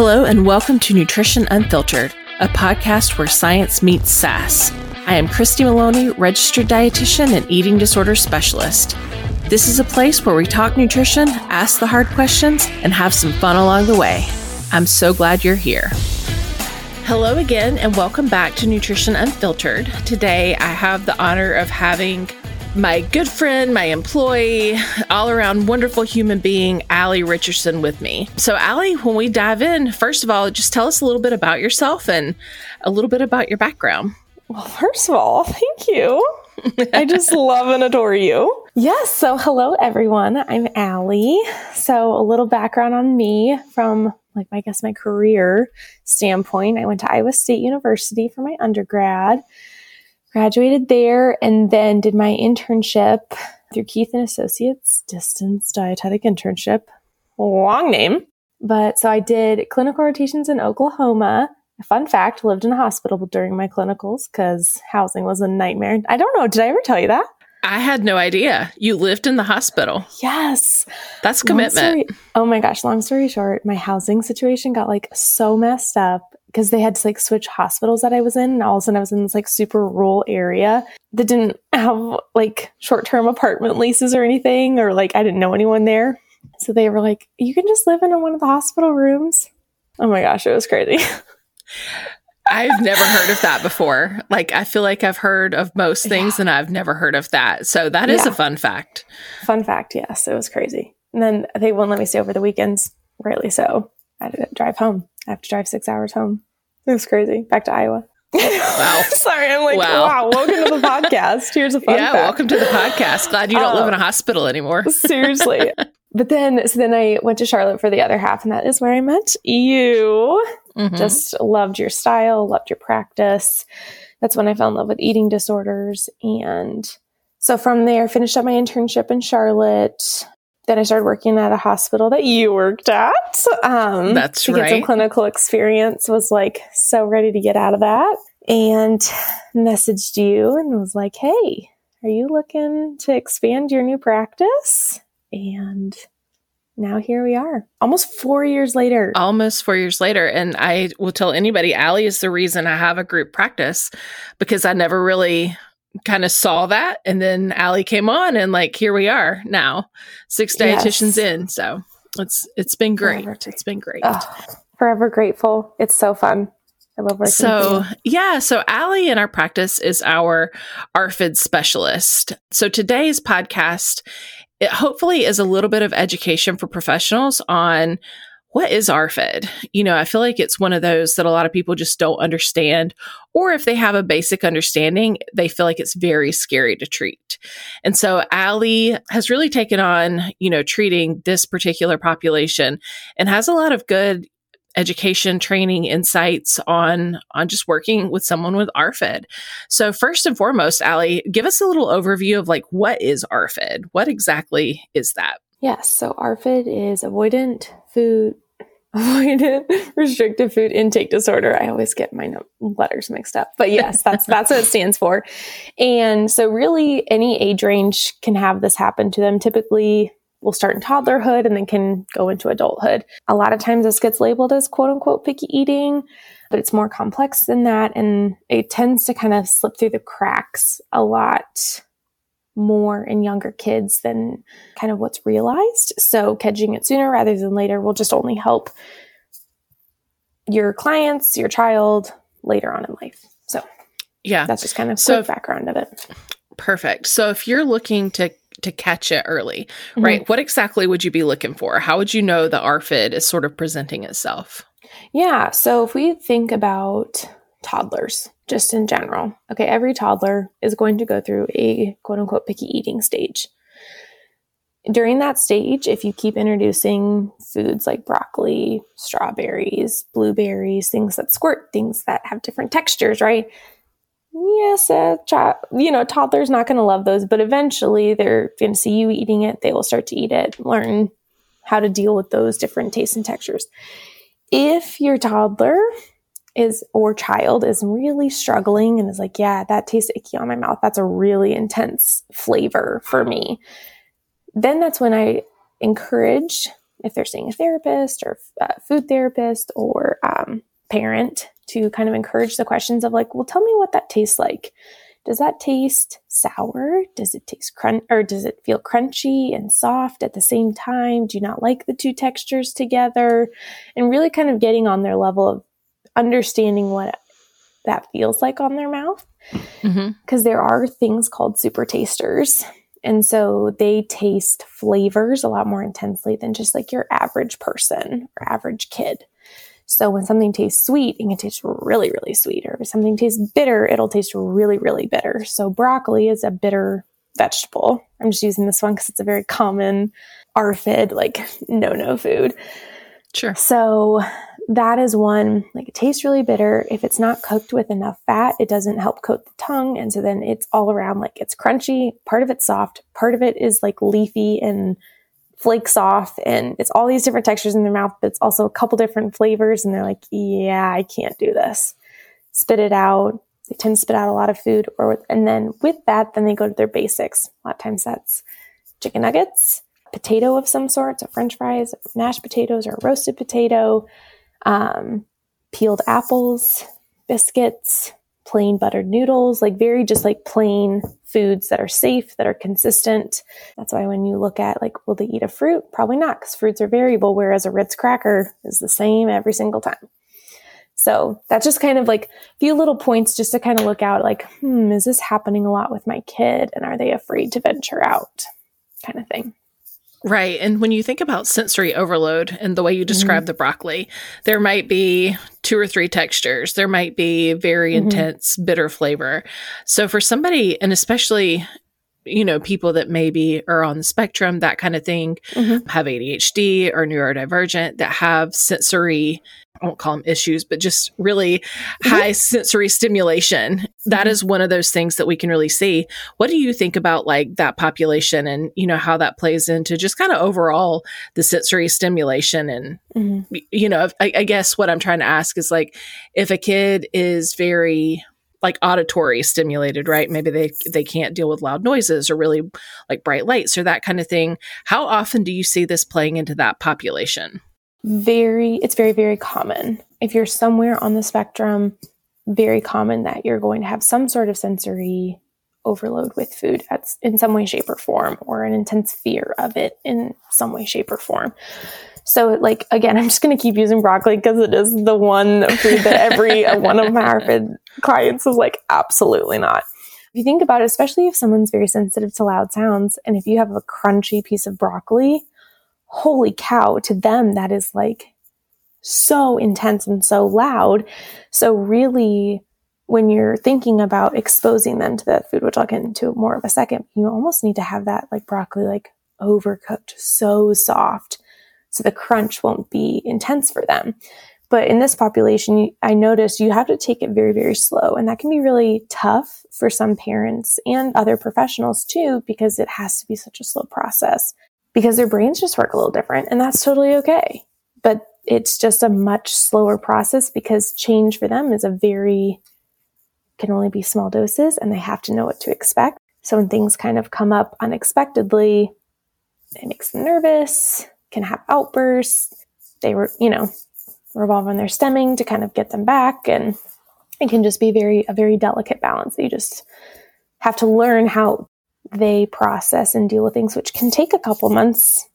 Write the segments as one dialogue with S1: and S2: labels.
S1: Hello, and welcome to Nutrition Unfiltered, a podcast where science meets sass. I am Christy Maloney, registered dietitian and eating disorder specialist. This is a place where we talk nutrition, ask the hard questions, and have some fun along the way. I'm so glad you're here. Hello again, and welcome back to Nutrition Unfiltered. Today, I have the honor of having my good friend, my employee, all around wonderful human being, Allie Richardson, with me. So, Allie, when we dive in, first of all, just tell us a little bit about yourself and a little bit about your background.
S2: Well, first of all, thank you. I just love and adore you. Yes. So, hello, everyone. I'm Allie. So, a little background on me from, like, I guess my career standpoint. I went to Iowa State University for my undergrad graduated there and then did my internship through Keith and Associates distance dietetic internship. Long name. But so I did clinical rotations in Oklahoma. Fun fact, lived in a hospital during my clinicals because housing was a nightmare. I don't know. Did I ever tell you that?
S1: I had no idea. You lived in the hospital.
S2: Yes.
S1: That's commitment.
S2: Story, oh my gosh. Long story short, my housing situation got like so messed up because they had to like switch hospitals that I was in. And all of a sudden I was in this like super rural area that didn't have like short term apartment leases or anything, or like I didn't know anyone there. So they were like, you can just live in one of the hospital rooms. Oh my gosh, it was crazy.
S1: I've never heard of that before. Like, I feel like I've heard of most things yeah. and I've never heard of that. So that is yeah. a fun fact.
S2: Fun fact, yes. It was crazy. And then they wouldn't let me stay over the weekends, rightly so. I had to drive home. I have to drive six hours home. It was crazy. Back to Iowa.
S1: Wow.
S2: Sorry, I'm like, wow. wow. welcome to the podcast. Here's a fun
S1: Yeah,
S2: fact.
S1: welcome to the podcast. Glad you don't um, live in a um, hospital anymore.
S2: seriously. But then, so then I went to Charlotte for the other half, and that is where I met you. Mm-hmm. Just loved your style, loved your practice. That's when I fell in love with eating disorders. And so from there, finished up my internship in Charlotte. Then I started working at a hospital that you worked at.
S1: Um, That's
S2: to
S1: right.
S2: get some clinical experience. Was like so ready to get out of that, and messaged you and was like, "Hey, are you looking to expand your new practice?" And now here we are, almost four years later.
S1: Almost four years later. And I will tell anybody, Allie is the reason I have a group practice because I never really kind of saw that. And then Allie came on and like, here we are now, six dietitians yes. in. So it's, it's been great. Forever. It's been great. Oh,
S2: forever grateful. It's so fun. I love working.
S1: So yeah, so Allie in our practice is our ARFID specialist. So today's podcast it hopefully is a little bit of education for professionals on what is ARFID? You know, I feel like it's one of those that a lot of people just don't understand, or if they have a basic understanding, they feel like it's very scary to treat. And so Allie has really taken on, you know, treating this particular population and has a lot of good education, training, insights on on just working with someone with ARFID. So first and foremost, Allie, give us a little overview of like what is ARFID? What exactly is that?
S2: Yes, so ARFID is avoidant food avoidant restrictive food intake disorder. I always get my letters mixed up, but yes, that's that's what it stands for. And so, really, any age range can have this happen to them. Typically, will start in toddlerhood and then can go into adulthood. A lot of times this gets labeled as quote unquote picky eating, but it's more complex than that. And it tends to kind of slip through the cracks a lot more in younger kids than kind of what's realized. So catching it sooner rather than later will just only help your clients, your child later on in life. So
S1: yeah,
S2: that's just kind of so background of it.
S1: Perfect. So if you're looking to to catch it early, mm-hmm. right? What exactly would you be looking for? How would you know the ARFID is sort of presenting itself?
S2: Yeah. So if we think about toddlers, just in general, okay, every toddler is going to go through a quote unquote picky eating stage. During that stage, if you keep introducing foods like broccoli, strawberries, blueberries, things that squirt, things that have different textures, right? yes, child, you know, toddler's not going to love those, but eventually they're going to see you eating it. They will start to eat it, learn how to deal with those different tastes and textures. If your toddler is or child is really struggling and is like, yeah, that tastes icky on my mouth. That's a really intense flavor for me. Then that's when I encourage if they're seeing a therapist or a food therapist or um, parent to kind of encourage the questions of like, well, tell me what that tastes like. Does that taste sour? Does it taste crunch or does it feel crunchy and soft at the same time? Do you not like the two textures together? And really kind of getting on their level of understanding what that feels like on their mouth. Because mm-hmm. there are things called super tasters. And so they taste flavors a lot more intensely than just like your average person or average kid. So when something tastes sweet, it can taste really, really sweet. Or if something tastes bitter, it'll taste really, really bitter. So broccoli is a bitter vegetable. I'm just using this one because it's a very common ARFID, like no no food.
S1: Sure.
S2: So that is one, like it tastes really bitter. If it's not cooked with enough fat, it doesn't help coat the tongue. And so then it's all around like it's crunchy, part of it's soft, part of it is like leafy and flakes off and it's all these different textures in their mouth, but it's also a couple different flavors. And they're like, yeah, I can't do this. Spit it out. They tend to spit out a lot of food or, and then with that, then they go to their basics. A lot of times that's chicken nuggets, potato of some sort, so french fries, mashed potatoes or roasted potato, um, peeled apples, biscuits, plain buttered noodles, like very just like plain foods that are safe, that are consistent. That's why when you look at like, will they eat a fruit? Probably not, because fruits are variable, whereas a Ritz cracker is the same every single time. So that's just kind of like a few little points just to kind of look out like, hmm, is this happening a lot with my kid? And are they afraid to venture out? Kind of thing.
S1: Right. And when you think about sensory overload and the way you describe mm-hmm. the broccoli, there might be two or three textures. There might be very mm-hmm. intense bitter flavor. So for somebody, and especially you know, people that maybe are on the spectrum, that kind of thing, mm-hmm. have ADHD or neurodivergent that have sensory I won't call them issues, but just really mm-hmm. high sensory stimulation. That mm-hmm. is one of those things that we can really see. What do you think about like that population and, you know, how that plays into just kind of overall the sensory stimulation? And, mm-hmm. you know, I, I guess what I'm trying to ask is like, if a kid is very, like auditory stimulated, right? Maybe they they can't deal with loud noises or really like bright lights or that kind of thing. How often do you see this playing into that population?
S2: very it's very very common if you're somewhere on the spectrum very common that you're going to have some sort of sensory overload with food at, in some way shape or form or an intense fear of it in some way shape or form so like again i'm just going to keep using broccoli because it is the one food that every one of my ARFID clients is like absolutely not if you think about it especially if someone's very sensitive to loud sounds and if you have a crunchy piece of broccoli holy cow, to them, that is like so intense and so loud. So, really, when you're thinking about exposing them to that food, which I'll get into more of a second, you almost need to have that like broccoli like overcooked, so soft, so the crunch won't be intense for them. But in this population, I noticed you have to take it very, very slow. And that can be really tough for some parents and other professionals too, because it has to be such a slow process because their brains just work a little different and that's totally okay. But it's just a much slower process because change for them is a very, can only be small doses and they have to know what to expect. So when things kind of come up unexpectedly, it makes them nervous, can have outbursts. They were, you know, revolve on their stimming to kind of get them back. And it can just be very, a very delicate balance. You just have to learn how they process and deal with things, which can take a couple months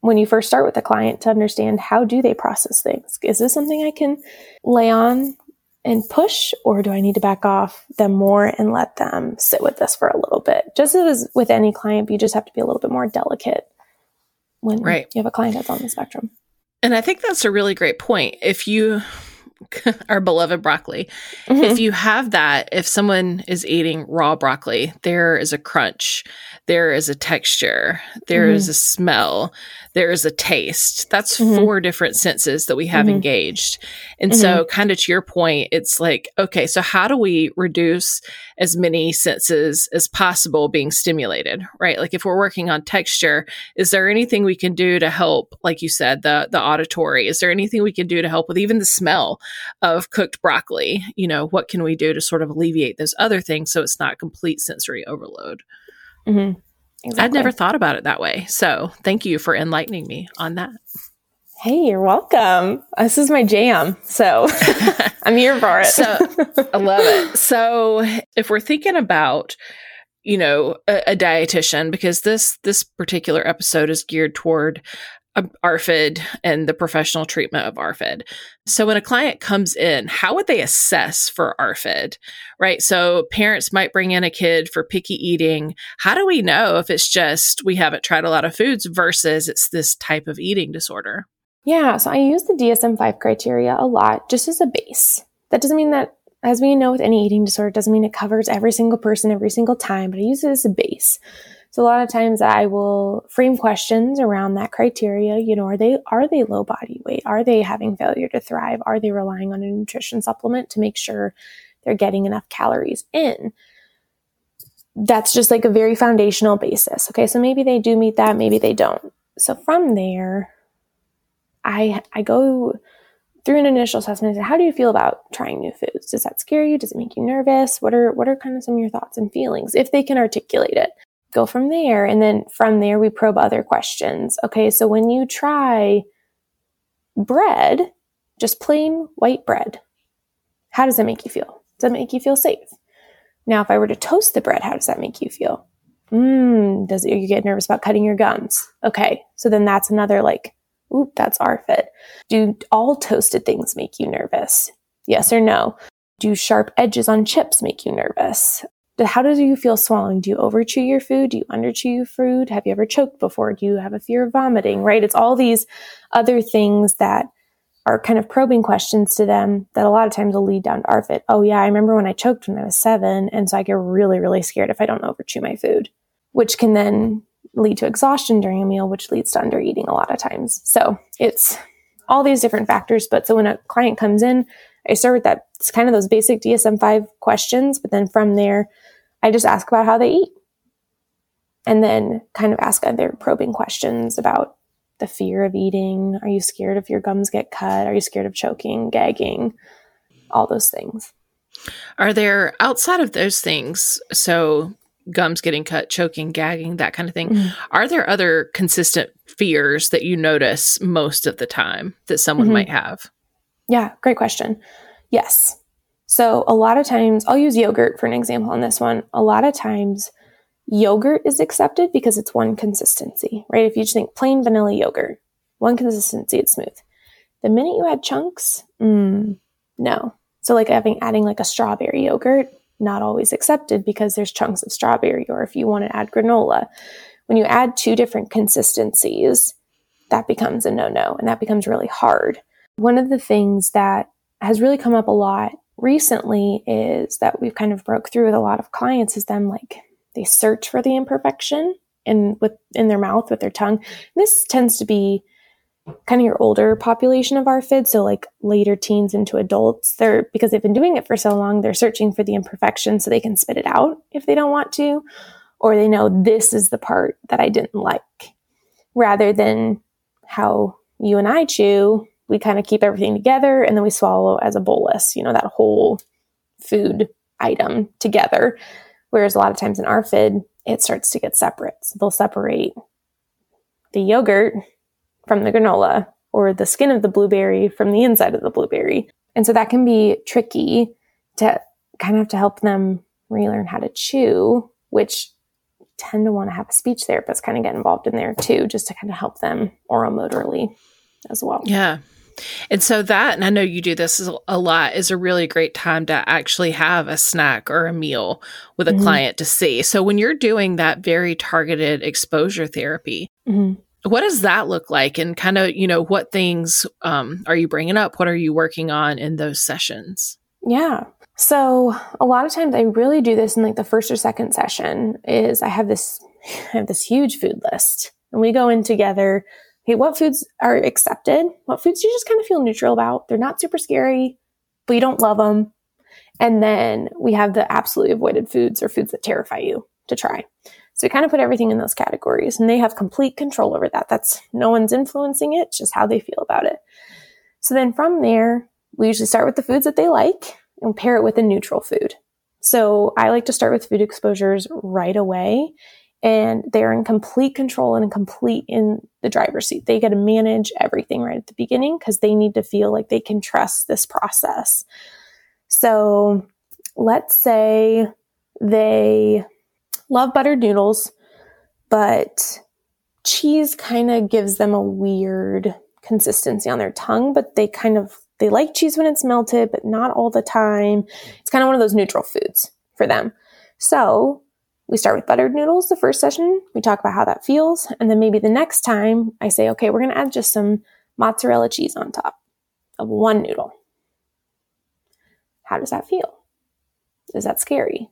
S2: when you first start with a client to understand how do they process things. Is this something I can lay on and push, or do I need to back off them more and let them sit with this for a little bit? Just as with any client, you just have to be a little bit more delicate when right. you have a client that's on the spectrum.
S1: And I think that's a really great point. If you our beloved broccoli. Mm-hmm. If you have that, if someone is eating raw broccoli, there is a crunch, there is a texture, there mm-hmm. is a smell, there is a taste. That's mm-hmm. four different senses that we have mm-hmm. engaged. And so, mm-hmm. kind of to your point, it's like, okay, so how do we reduce as many senses as possible being stimulated, right? Like if we're working on texture, is there anything we can do to help, like you said, the the auditory? Is there anything we can do to help with even the smell of cooked broccoli? You know, what can we do to sort of alleviate those other things so it's not complete sensory overload?
S2: Mm-hmm.
S1: Exactly. I'd never thought about it that way. So thank you for enlightening me on that.
S2: Hey, you're welcome. This is my jam. So I'm here for it.
S1: so I love it. So if we're thinking about, you know, a, a dietitian, because this this particular episode is geared toward ARFID and the professional treatment of ARFID. So when a client comes in, how would they assess for ARFID? Right? So parents might bring in a kid for picky eating. How do we know if it's just we haven't tried a lot of foods versus it's this type of eating disorder?
S2: Yeah, so I use the DSM 5 criteria a lot just as a base. That doesn't mean that as we know with any eating disorder, doesn't mean it covers every single person every single time, but I use it as a base. So a lot of times I will frame questions around that criteria. You know, are they are they low body weight? Are they having failure to thrive? Are they relying on a nutrition supplement to make sure they're getting enough calories in? That's just like a very foundational basis. Okay, so maybe they do meet that, maybe they don't. So from there, I I go through an initial assessment and say, how do you feel about trying new foods? Does that scare you? Does it make you nervous? What are what are kind of some of your thoughts and feelings if they can articulate it? Go from there. And then from there, we probe other questions. Okay, so when you try bread, just plain white bread, how does that make you feel? Does that make you feel safe? Now, if I were to toast the bread, how does that make you feel? Mmm, does it, you get nervous about cutting your gums? Okay, so then that's another like, oop, that's ARFID. Do all toasted things make you nervous? Yes or no? Do sharp edges on chips make you nervous? How do you feel swallowing? Do you overchew your food? Do you underchew your food? Have you ever choked before? Do you have a fear of vomiting? Right? It's all these other things that are kind of probing questions to them that a lot of times will lead down to ARFID. Oh yeah, I remember when I choked when I was seven, and so I get really, really scared if I don't overchew my food, which can then lead to exhaustion during a meal, which leads to under eating a lot of times. So it's all these different factors. But so when a client comes in, I start with that. It's kind of those basic DSM 5 questions, but then from there, I just ask about how they eat. And then kind of ask other probing questions about the fear of eating. Are you scared if your gums get cut? Are you scared of choking, gagging? All those things.
S1: Are there outside of those things, so gums getting cut, choking, gagging, that kind of thing, mm-hmm. are there other consistent fears that you notice most of the time that someone mm-hmm. might have?
S2: Yeah, great question. Yes. So a lot of times, I'll use yogurt for an example on this one. A lot of times, yogurt is accepted because it's one consistency, right? If you just think plain vanilla yogurt, one consistency, it's smooth. The minute you add chunks, mm, no. So like having adding like a strawberry yogurt, not always accepted because there's chunks of strawberry. Or if you want to add granola, when you add two different consistencies, that becomes a no-no, and that becomes really hard. One of the things that has really come up a lot recently is that we've kind of broke through with a lot of clients is them like they search for the imperfection in with in their mouth with their tongue. this tends to be kind of your older population of ARFID, so like later teens into adults. They're because they've been doing it for so long, they're searching for the imperfection so they can spit it out if they don't want to, or they know this is the part that I didn't like, rather than how you and I chew we kind of keep everything together and then we swallow as a bolus, you know, that whole food item together. Whereas a lot of times in our ARFID, it starts to get separate. So they'll separate the yogurt from the granola or the skin of the blueberry from the inside of the blueberry. And so that can be tricky to kind of have to help them relearn how to chew, which tend to want to have a speech therapist kind of get involved in there too, just to kind of help them oral oromotorily as well.
S1: Yeah. And so that, and I know you do this a lot, is a really great time to actually have a snack or a meal with a mm-hmm. client to see. So when you're doing that very targeted exposure therapy, mm-hmm. what does that look like? And kind of, you know, what things um, are you bringing up? What are you working on in those sessions?
S2: Yeah. So a lot of times I really do this in like the first or second session is I have this, I have this huge food list and we go in together okay, what foods are accepted? What foods you just kind of feel neutral about? They're not super scary, but you don't love them. And then we have the absolutely avoided foods or foods that terrify you to try. So we kind of put everything in those categories and they have complete control over that. That's no one's influencing it, just how they feel about it. So then from there, we usually start with the foods that they like and pair it with a neutral food. So I like to start with food exposures right away and they're in complete control and complete in the driver's seat. They get to manage everything right at the beginning because they need to feel like they can trust this process. So let's say they love buttered noodles, but cheese kind of gives them a weird consistency on their tongue, but they kind of they like cheese when it's melted, but not all the time. It's kind of one of those neutral foods for them. So we start with buttered noodles the first session. We talk about how that feels. And then maybe the next time I say, okay, we're going to add just some mozzarella cheese on top of one noodle. How does that feel? Is that scary?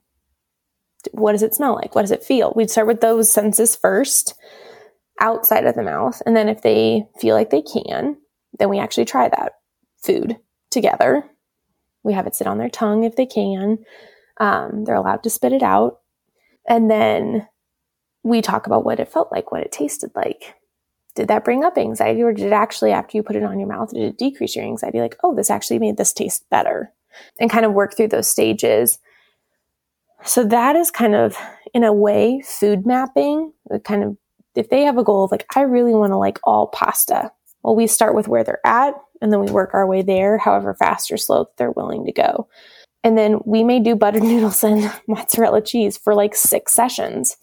S2: What does it smell like? What does it feel? We'd start with those senses first outside of the mouth. And then if they feel like they can, then we actually try that food together. We have it sit on their tongue if they can. Um, they're allowed to spit it out. And then we talk about what it felt like, what it tasted like. Did that bring up anxiety, or did it actually, after you put it on your mouth, did it decrease your anxiety? Like, oh, this actually made this taste better, and kind of work through those stages. So that is kind of, in a way, food mapping. Kind of, if they have a goal of like, I really want to like all pasta. Well, we start with where they're at, and then we work our way there, however fast or slow they're willing to go. And then we may do buttered noodles and mozzarella cheese for like six sessions.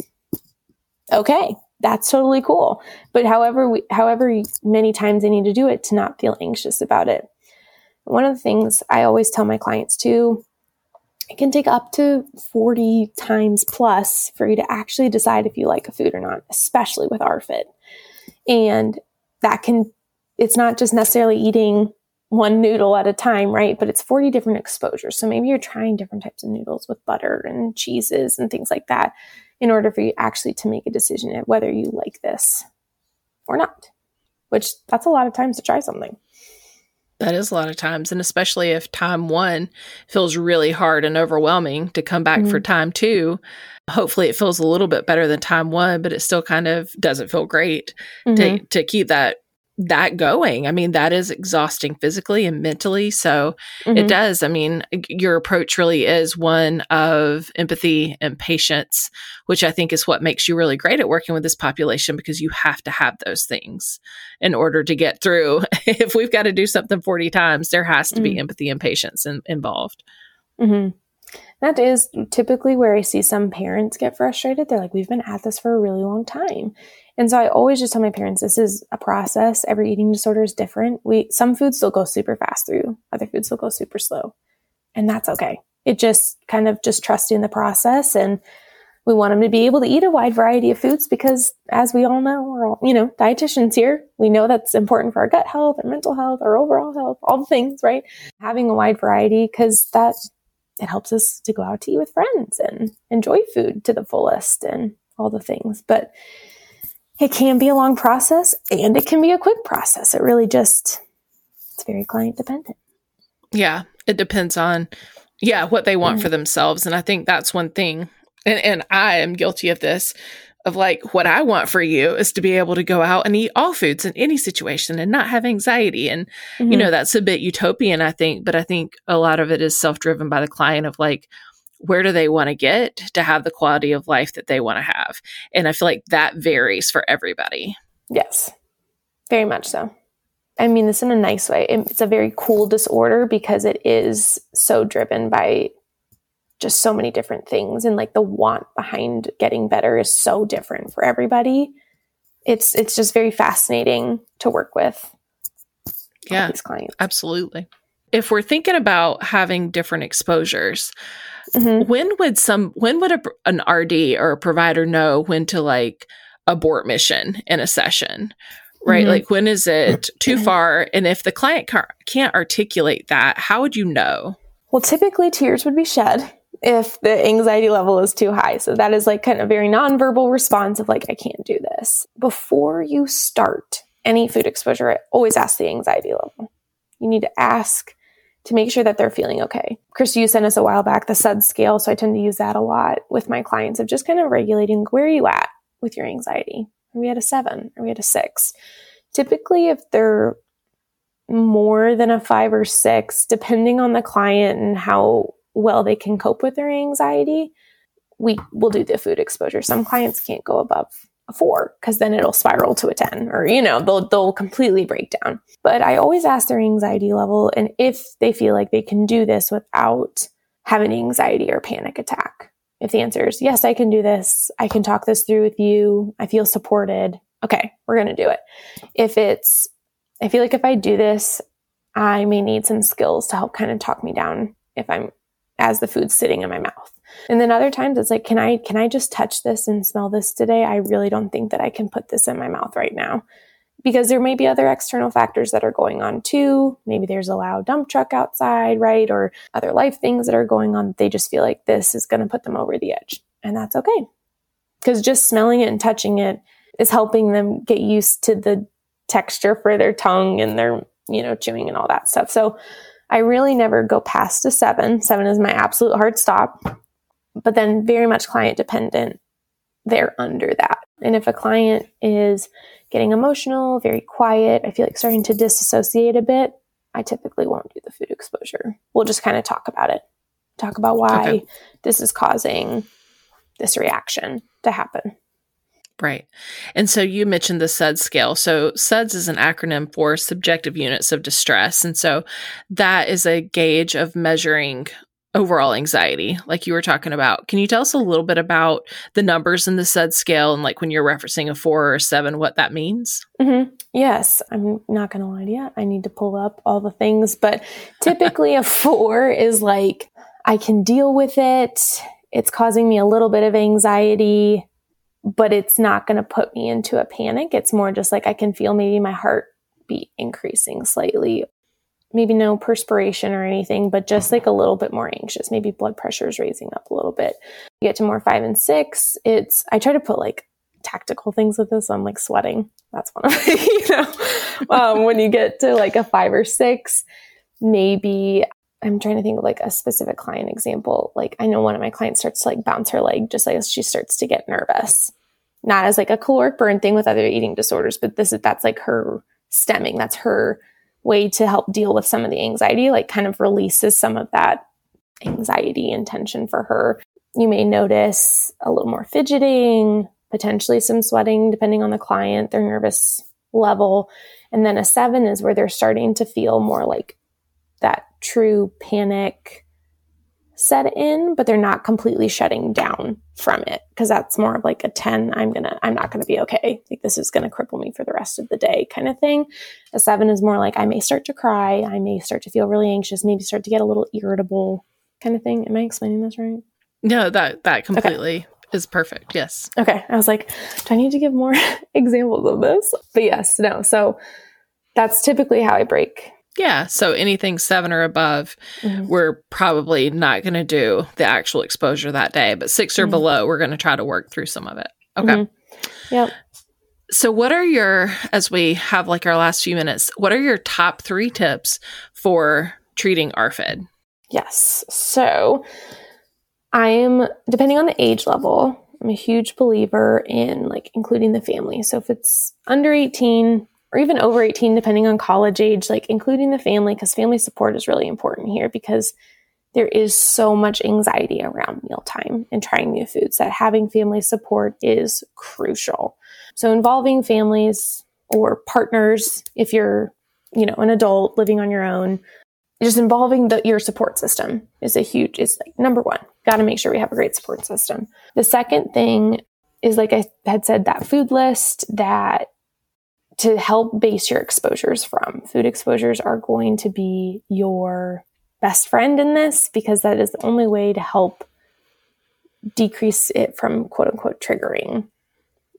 S2: Okay, that's totally cool. But however we, however many times I need to do it to not feel anxious about it. One of the things I always tell my clients too, it can take up to 40 times plus for you to actually decide if you like a food or not, especially with ARFID. And that can, it's not just necessarily eating one noodle at a time, right? But it's 40 different exposures. So maybe you're trying different types of noodles with butter and cheeses and things like that in order for you actually to make a decision at whether you like this or not, which that's a lot of times to try something.
S1: That is a lot of times. And especially if time one feels really hard and overwhelming to come back mm-hmm. for time two, hopefully it feels a little bit better than time one, but it still kind of doesn't feel great mm-hmm. to, to keep that that going. I mean, that is exhausting physically and mentally. So mm-hmm. it does. I mean, your approach really is one of empathy and patience, which I think is what makes you really great at working with this population because you have to have those things in order to get through. if we've got to do something 40 times, there has to mm-hmm. be empathy and patience in, involved.
S2: Mm-hmm. That is typically where I see some parents get frustrated. They're like, we've been at this for a really long time. And so I always just tell my parents this is a process. Every eating disorder is different. We some foods still go super fast through, other foods still go super slow. And that's okay. It just kind of just trusting the process and we want them to be able to eat a wide variety of foods because as we all know, we're all, you know, dietitians here. We know that's important for our gut health, our mental health, our overall health, all the things, right? Having a wide variety because that it helps us to go out to eat with friends and enjoy food to the fullest and all the things. But it can be a long process and it can be a quick process. It really just, it's very client dependent.
S1: Yeah, it depends on, yeah, what they want mm-hmm. for themselves. And I think that's one thing. And, and I am guilty of this of like what I want for you is to be able to go out and eat all foods in any situation and not have anxiety. And, mm-hmm. you know, that's a bit utopian, I think, but I think a lot of it is self driven by the client of like, where do they want to get to have the quality of life that they want to have? And I feel like that varies for everybody.
S2: Yes, very much so. I mean this in a nice way. It's a very cool disorder because it is so driven by just so many different things and like the want behind getting better is so different for everybody. It's it's just very fascinating to work with.
S1: Yeah. These clients. Absolutely. If we're thinking about having different exposures, Mm-hmm. When would some when would a, an RD or a provider know when to like abort mission in a session? Right? Mm-hmm. Like when is it too far and if the client can't articulate that, how would you know?
S2: Well, typically tears would be shed if the anxiety level is too high. So that is like kind of very nonverbal response of like I can't do this. Before you start any food exposure, I always ask the anxiety level. You need to ask to make sure that they're feeling okay. Chris, you sent us a while back the SUD scale, so I tend to use that a lot with my clients of just kind of regulating where are you at with your anxiety? Are we at a seven? Are we at a six? Typically, if they're more than a five or six, depending on the client and how well they can cope with their anxiety, we will do the food exposure. Some clients can't go above a four because then it'll spiral to a 10 or, you know, they'll, they'll completely break down. But I always ask their anxiety level and if they feel like they can do this without having anxiety or panic attack. If the answer is yes, I can do this, I can talk this through with you, I feel supported, okay, we're going to do it. If it's, I feel like if I do this, I may need some skills to help kind of talk me down if I'm as the food's sitting in my mouth. And then other times it's like, can I, can I just touch this and smell this today? I really don't think that I can put this in my mouth right now because there may be other external factors that are going on too. Maybe there's a loud dump truck outside, right? Or other life things that are going on. They just feel like this is going to put them over the edge and that's okay. Because just smelling it and touching it is helping them get used to the texture for their tongue and their, you know, chewing and all that stuff. So I really never go past a seven. Seven is my absolute hard stop, but then very much client dependent. They're under that. And if a client is getting emotional, very quiet, I feel like starting to disassociate a bit, I typically won't do the food exposure. We'll just kind of talk about it, talk about why okay. this is causing this reaction to happen.
S1: Right. And so you mentioned the SUDS scale. So SUDS is an acronym for subjective units of distress. And so that is a gauge of measuring overall anxiety, like you were talking about. Can you tell us a little bit about the numbers in the SUDS scale and like when you're referencing a four or a seven, what that means?
S2: Mm-hmm. Yes. I'm not going to lie to you. I need to pull up all the things, but typically a four is like, I can deal with it. It's causing me a little bit of anxiety but it's not going to put me into a panic. It's more just like I can feel maybe my heart beat increasing slightly. Maybe no perspiration or anything, but just like a little bit more anxious. Maybe blood pressure is raising up a little bit. You get to more five and six. It's, I try to put like tactical things with this. So I'm like sweating. That's one of you know, um, when you get to like a five or six, maybe I'm trying to think of like a specific client example. Like I know one of my clients starts to like bounce her leg just as she starts to get nervous. Not as like a caloric burn thing with other eating disorders, but this is that's like her stimming. That's her way to help deal with some of the anxiety, like kind of releases some of that anxiety and tension for her. You may notice a little more fidgeting, potentially some sweating, depending on the client, their nervous level. And then a seven is where they're starting to feel more like that true panic set in, but they're not completely shutting down from it because that's more of like a 10. I'm going to, I'm not going to be okay. Like this is going to cripple me for the rest of the day kind of thing. A seven is more like I may start to cry. I may start to feel really anxious, maybe start to get a little irritable kind of thing. Am I explaining this right?
S1: No, that, that completely okay. is perfect. Yes.
S2: Okay. I was like, do I need to give more examples of this? But yes, no. So that's typically how I break
S1: yeah. So anything seven or above, mm-hmm. we're probably not going to do the actual exposure that day, but 6 or mm-hmm. below, we're going to try to work through some of it. Okay.
S2: Mm-hmm. Yep.
S1: So, what are your, as we have like our last few minutes, what are your top three tips for treating ARFID?
S2: Yes. So, I am, depending on the age level, I'm a huge believer in like including the family. So, if it's under 18, or even over 18, depending on college age, like including the family, because family support is really important here because there is so much anxiety around mealtime and trying new foods that having family support is crucial. So involving families or partners, if you're, you know, an adult living on your own, just involving the, your support system is a huge, is like number one. Got to make sure we have a great support system. The second thing is, like I had said, that food list, that to help base your exposures from. Food exposures are going to be your best friend in this because that is the only way to help decrease it from quote unquote triggering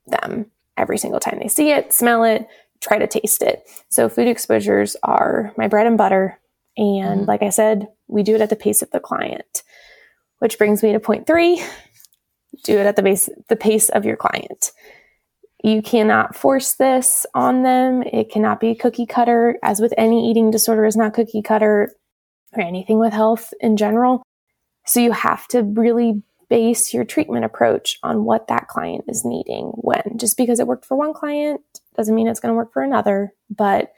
S2: them every single time they see it, smell it, try to taste it. So food exposures are my bread and butter. And mm like I said, we do it at the pace of the client, which brings me to point three. Do it at the base, the pace of your client. You cannot force this on them. It cannot be cookie cutter, as with any eating disorder is not cookie cutter or anything with health in general. So you have to really base your treatment approach on what that client is needing when. Just because it worked for one client doesn't mean it's going to work for another, but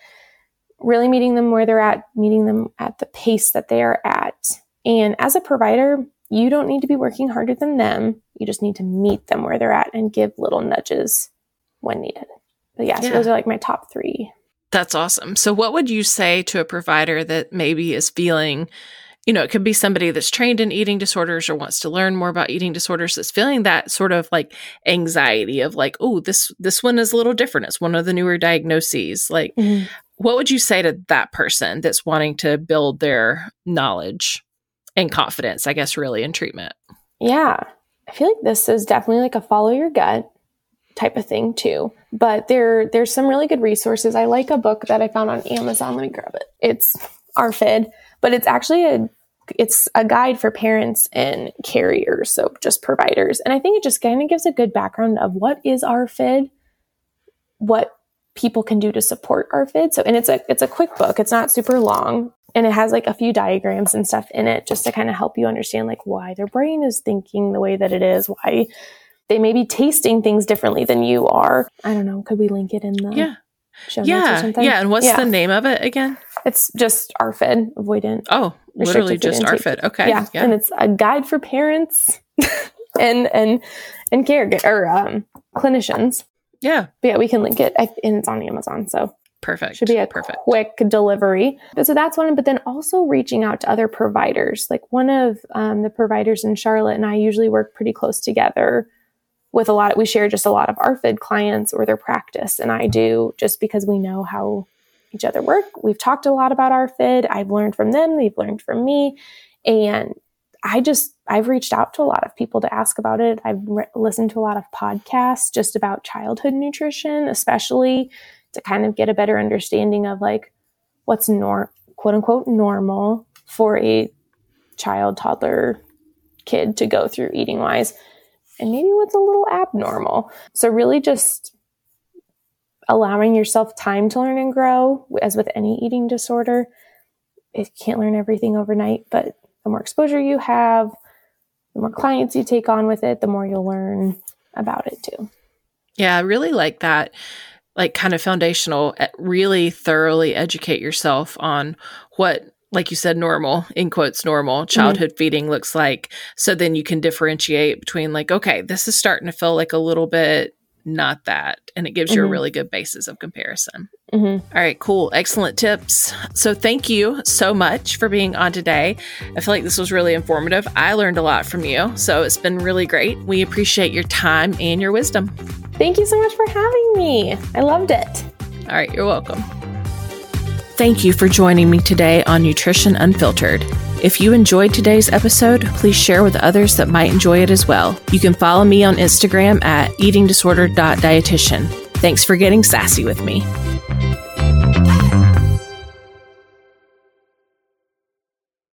S2: really meeting them where they're at, meeting them at the pace that they are at. And as a provider, you don't need to be working harder than them. You just need to meet them where they're at and give little nudges when needed. But yeah, so those are like my top three.
S1: That's awesome. So, what would you say to a provider that maybe is feeling, you know, it could be somebody that's trained in eating disorders or wants to learn more about eating disorders that's feeling that sort of like anxiety of like, oh, this this one is a little different. It's one of the newer diagnoses. Like, mm-hmm. what would you say to that person that's wanting to build their knowledge and confidence, I guess, really in treatment?
S2: Yeah. I feel like this is definitely like a follow your gut type of thing too. But there there's some really good resources. I like a book that I found on Amazon. Let me grab it. It's ARFID, but it's actually a it's a guide for parents and carriers, so just providers. And I think it just kind of gives a good background of what is ARFID, what people can do to support ARFID. So and it's a it's a quick book. It's not super long and it has like a few diagrams and stuff in it just to kind of help you understand like why their brain is thinking the way that it is, why they may be tasting things differently than you are. I don't know. Could we link it in the
S1: Yeah.
S2: show notes or
S1: Yeah.
S2: something?
S1: Yeah. And what's
S2: Yeah.
S1: the name of it again?
S2: It's just ARFID, avoidant.
S1: Oh, literally just
S2: food intake.
S1: ARFID. Okay.
S2: Yeah. and it's a guide for parents and and and care or um, clinicians.
S1: yeah.
S2: But yeah, we can link it, I, and it's on Amazon, so
S1: Perfect.
S2: should be a
S1: perfect.
S2: quick delivery. But so that's one. But then also reaching out to other providers. Like one of um, the providers in Charlotte and I usually work pretty close together with a lot. We share just a lot of ARFID clients or their practice, and I do just because we know how each other work. We've talked a lot about ARFID. I've learned from them. They've learned from me, and I just I've reached out to a lot of people to ask about it. I've re- listened to a lot of podcasts just about childhood nutrition, especially to kind of get a better understanding of like what's nor quote unquote normal for a child, toddler, kid to go through eating wise, and maybe what's a little abnormal. So really just allowing yourself time to learn and grow as with any eating disorder. You can't learn everything overnight, but the more exposure you have, the more clients you take on with it, the more you'll learn about it too.
S1: Yeah, I really like that. Like, kind of foundational, eh, really thoroughly educate yourself on what, like you said, normal, in quotes, normal childhood feeding looks like. So then you can differentiate between, like, okay, this is starting to feel like a little bit not that. And it gives you a
S2: Mhm.
S1: really good basis of comparison.
S2: hmm
S1: All right, cool. Excellent tips. So, thank you so much for being on today. I feel like this was really informative. I learned a lot from you. So, it's been really great. We appreciate your time and your wisdom.
S2: Thank you so much for having me. I loved it.
S1: All right, you're welcome. Thank you for joining me today on Nutrition Unfiltered. If you enjoyed today's episode, please share with others that might enjoy it as well. You can follow me on Instagram at eatingdisorder.dietitian. Thanks for getting sassy with me.